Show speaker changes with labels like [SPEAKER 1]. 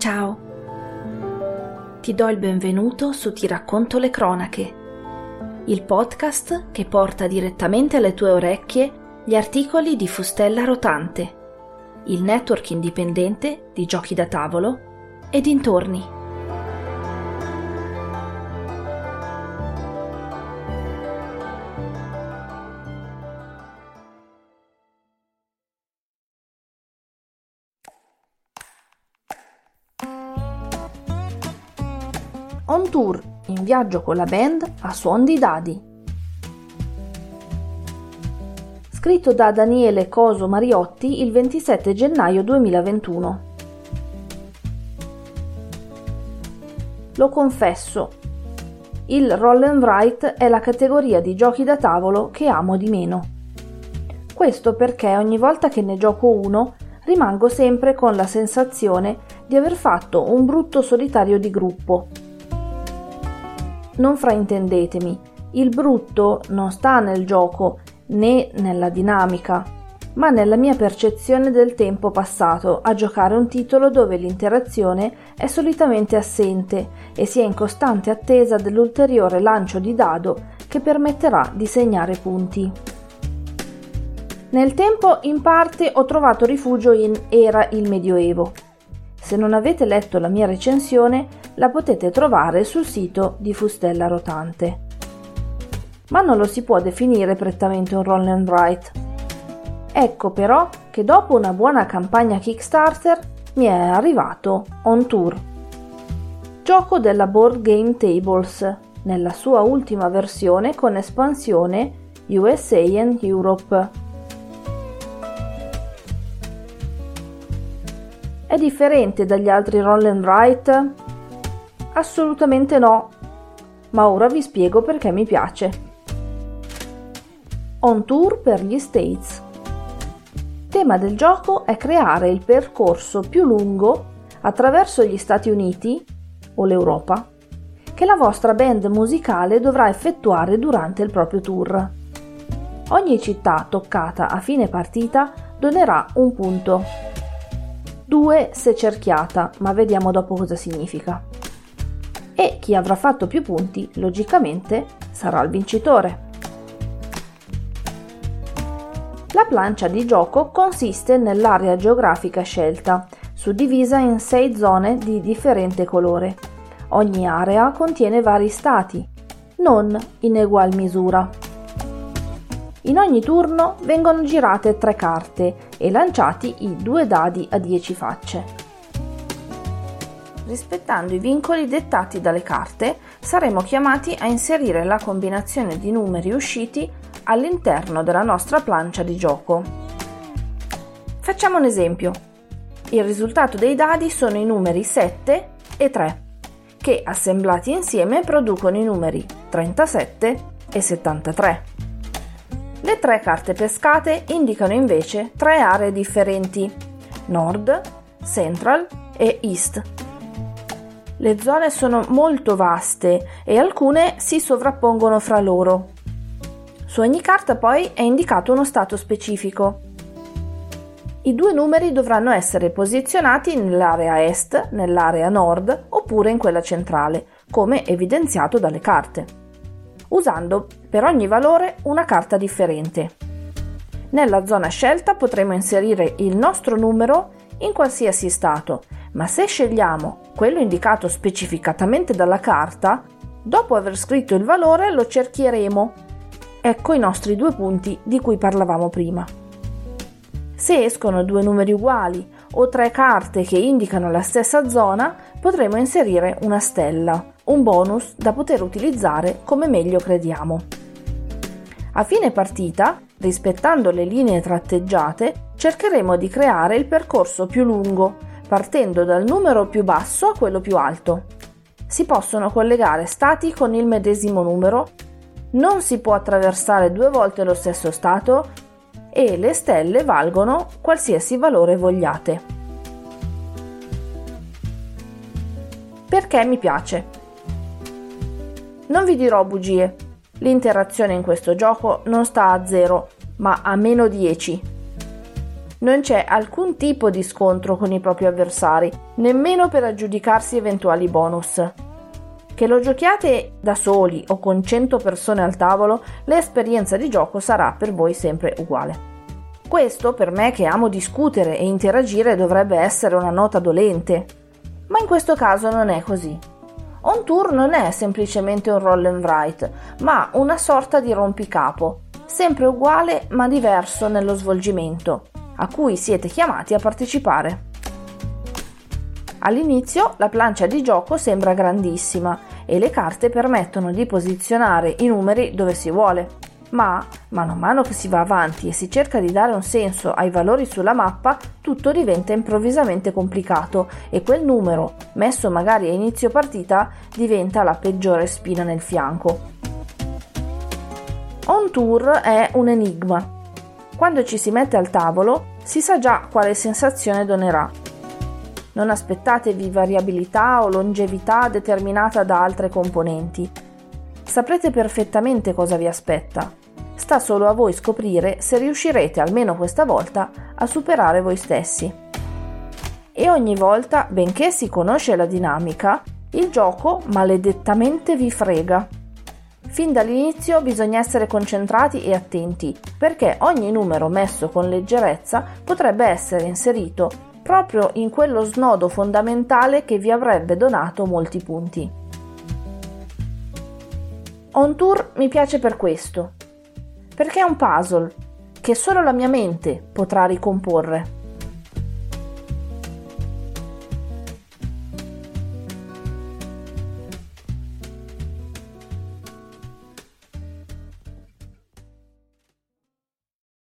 [SPEAKER 1] Ciao. Ti do il benvenuto su Ti racconto le cronache, il podcast che porta direttamente alle tue orecchie gli articoli di Fustella Rotante, il network indipendente di giochi da tavolo e dintorni. On tour in viaggio con la band a suon di dadi. Scritto da Daniele Coso Mariotti il 27 gennaio 2021. Lo confesso, il roll and write è la categoria di giochi da tavolo che amo di meno. Questo perché ogni volta che ne gioco uno rimango sempre con la sensazione di aver fatto un brutto solitario di gruppo non fraintendetemi, il brutto non sta nel gioco né nella dinamica, ma nella mia percezione del tempo passato a giocare un titolo dove l'interazione è solitamente assente e si è in costante attesa dell'ulteriore lancio di dado che permetterà di segnare punti. Nel tempo in parte ho trovato rifugio in Era il Medioevo. Se non avete letto la mia recensione, la potete trovare sul sito di Fustella Rotante. Ma non lo si può definire prettamente un roll and write. Ecco però che dopo una buona campagna Kickstarter mi è arrivato On Tour. Gioco della Board Game Tables, nella sua ultima versione con espansione USA and Europe. È differente dagli altri roll and? Assolutamente no, ma ora vi spiego perché mi piace. On tour per gli States. Tema del gioco è creare il percorso più lungo attraverso gli Stati Uniti o l'Europa che la vostra band musicale dovrà effettuare durante il proprio tour. Ogni città toccata a fine partita donerà un punto. Due se cerchiata, ma vediamo dopo cosa significa e chi avrà fatto più punti, logicamente, sarà il vincitore. La plancia di gioco consiste nell'area geografica scelta, suddivisa in sei zone di differente colore. Ogni area contiene vari stati, non in egual misura. In ogni turno vengono girate tre carte e lanciati i due dadi a 10 facce. Rispettando i vincoli dettati dalle carte, saremo chiamati a inserire la combinazione di numeri usciti all'interno della nostra plancia di gioco. Facciamo un esempio. Il risultato dei dadi sono i numeri 7 e 3, che assemblati insieme producono i numeri 37 e 73. Le tre carte pescate indicano invece tre aree differenti, Nord, Central e East le zone sono molto vaste e alcune si sovrappongono fra loro. Su ogni carta poi è indicato uno stato specifico. I due numeri dovranno essere posizionati nell'area est, nell'area nord oppure in quella centrale, come evidenziato dalle carte, usando per ogni valore una carta differente. Nella zona scelta potremo inserire il nostro numero in qualsiasi stato ma se scegliamo quello indicato specificatamente dalla carta, dopo aver scritto il valore lo cerchieremo. Ecco i nostri due punti di cui parlavamo prima. Se escono due numeri uguali o tre carte che indicano la stessa zona, potremo inserire una stella, un bonus da poter utilizzare come meglio crediamo. A fine partita, rispettando le linee tratteggiate, cercheremo di creare il percorso più lungo partendo dal numero più basso a quello più alto. Si possono collegare stati con il medesimo numero, non si può attraversare due volte lo stesso stato e le stelle valgono qualsiasi valore vogliate. Perché mi piace? Non vi dirò bugie, l'interazione in questo gioco non sta a 0, ma a meno 10 non c'è alcun tipo di scontro con i propri avversari, nemmeno per aggiudicarsi eventuali bonus. Che lo giochiate da soli o con 100 persone al tavolo, l'esperienza di gioco sarà per voi sempre uguale. Questo per me che amo discutere e interagire dovrebbe essere una nota dolente, ma in questo caso non è così. On Tour non è semplicemente un roll and write, ma una sorta di rompicapo, sempre uguale ma diverso nello svolgimento, a cui siete chiamati a partecipare. All'inizio la plancia di gioco sembra grandissima e le carte permettono di posizionare i numeri dove si vuole. Ma, mano a mano che si va avanti e si cerca di dare un senso ai valori sulla mappa, tutto diventa improvvisamente complicato e quel numero, messo magari a inizio partita, diventa la peggiore spina nel fianco. On tour è un enigma. Quando ci si mette al tavolo, si sa già quale sensazione donerà non aspettatevi variabilità o longevità determinata da altre componenti. Saprete perfettamente cosa vi aspetta. Sta solo a voi scoprire se riuscirete almeno questa volta a superare voi stessi. E ogni volta, benché si conosce la dinamica, il gioco maledettamente vi frega. Fin dall'inizio bisogna essere concentrati e attenti, perché ogni numero messo con leggerezza potrebbe essere inserito proprio in quello snodo fondamentale che vi avrebbe donato molti punti. On Tour mi piace per questo, perché è un puzzle che solo la mia mente potrà ricomporre.